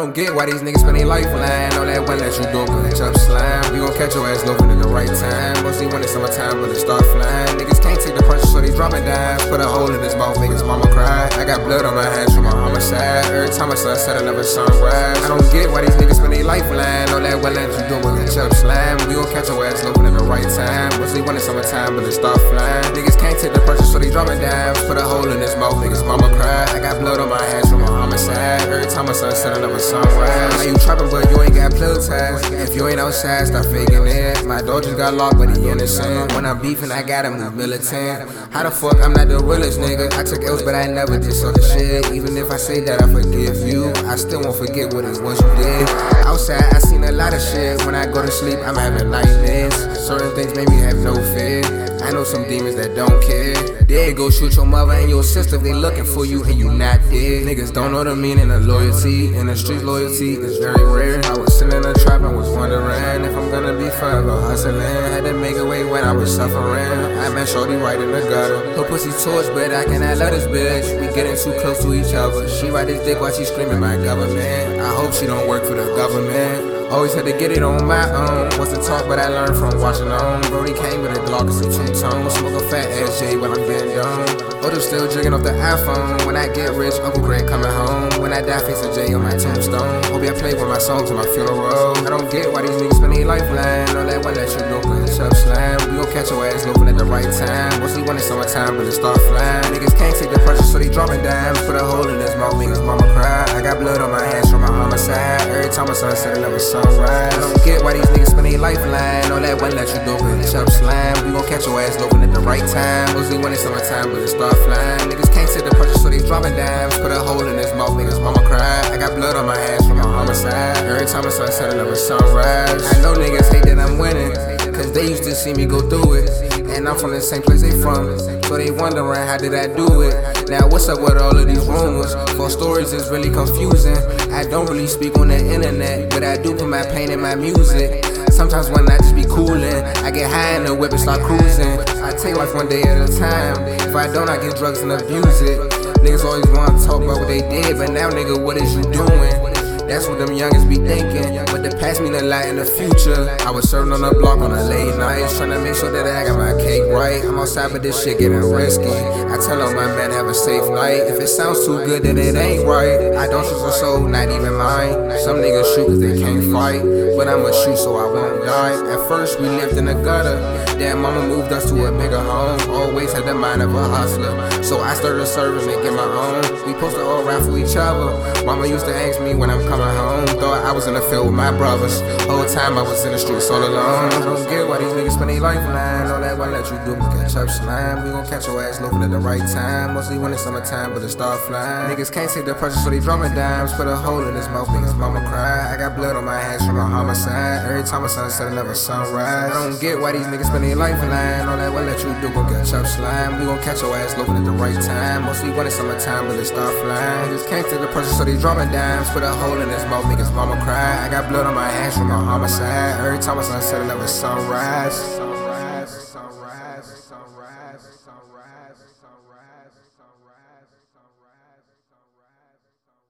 don't get why these niggas spend their life lying. All that one that you do, but catch up slime. We gon' catch your ass loafing at the right time. Mostly when it's summertime, but it start flying. Niggas can't take the pressure, so they dropping dimes. Put a hole in his mouth, niggas mama cry. I got blood on my hands from my homicide. Every time I sunset, another sunrise. I don't get why these niggas spend their life lying. All that well you do, but catch up slime. We gon' catch your ass loafing at the right time. Mostly when it's summertime, but it start flying. Niggas can't take the pressure, so they dropping dimes. Put a hole in his mouth, niggas mama cry. I got blood on my hands from my homicide. Every time I sunset, another sunrise. Now you trapping, but you ain't got plug. If you ain't outside, stop faking it. My dog just got locked, but he innocent. When I'm beefing, I gotta move militant. How the fuck I'm not the realest nigga? I took L's, but I never did the shit. Even if I say that I forgive you, I still won't forget what it was you did. Outside, I seen a lot of shit. When I go to sleep, I'm having nightmares. Certain things make me have no fear. I know some demons that don't care. They go shoot your mother and your sister they looking for you and you not dead. Niggas don't know the meaning of loyalty. In the street, loyalty is very rare. I was sitting in a trap and was wondering if I'm gonna be forever hustling. When I was suffering. I met Shorty right in the gutter. Her pussy torch, but I cannot let this bitch. We getting too close to each other. She ride this dick while she screaming my government. I hope she don't work for the government. Always had to get it on my own. What's the talk, but I learned from watching on. Brody came with a Glock, it's a two tone. Smoke a fat ass J while I'm getting down. Odo still drinking off the iPhone. When I get rich, Uncle Greg coming home. When I die, face a J on my tombstone. Hope I play with my songs at my funeral. I don't get why these niggas spend their lifeline. All that one that you but it's up slam. We gon' catch your ass loafing at the right time. Mostly when it's summertime, but it start flying. Niggas can't take the pressure, so they dropping dimes. Put a hole in his mouth, make his mama cry. I got blood on my hands from my homicide. A sunset, another sunrise. I don't get why these niggas spend their lifeline. All that one that you do, it's up slam. We gon' catch your ass loafing at the right time. Mostly when it's summertime, but it start flying. Niggas can't take the pressure, so they dropping dimes. Put a hole in his mouth, his mama cry. I got blood on my hands from my homicide. Every time a sunset, another sunrise. I know niggas hate that I'm winning. Cause they used to see me go through it. And I'm from the same place they from. So they wondering how did I do it. Now what's up with all of these rumors? For stories is really confusing. I don't really speak on the internet, but I do put my pain in my music. Sometimes when I just be coolin', I get high in the whip and start cruising. I take life one day at a time. If I don't, I get drugs and abuse it. Niggas always wanna talk about what they did, but now nigga, what is you doing? That's what them youngins be thinking. But the past mean a lot in the future. I was serving on the block on a late night, trying to make sure that I got my cake right. I'm outside, but this shit getting risky. I tell all my men have a safe night. If it sounds too good, then it ain't right. I don't trust a soul, not even mine. Some niggas shoot cause they can't fight. But I'ma shoot so I won't die. At first, we lived in the gutter. Then mama moved us to a bigger home. Always had the mind of a hustler. So I started serving get my own. We posted all rap for each other. Mama used to ask me when I'm coming Thought I was in the field with my brothers. Whole time I was in the streets all alone. I don't get why these niggas spend their life lying. All that why let you do is catch up slime. We gon' catch your ass loafing at the right time. Mostly when it's summertime, but it start flying. Niggas can't take the pressure, so they drumming dimes. Put a hole in his mouth, make his mama cry. I got blood on my hands from a homicide. Every time a sunset, another sunrise. I don't get why these niggas spend their life lying. All that why let you do gon' catch up slime. We gon' catch your ass loafing at the right time. Mostly when it's summertime, but it start flying. Niggas can't take the pressure, so they drumming dimes. Put a hole in his mouth, make mama cry. I got blood on my hands from a homicide. Every time a sunset, another sunrise. Sunrise, sunrise, sunrise, sunrise, sunrise.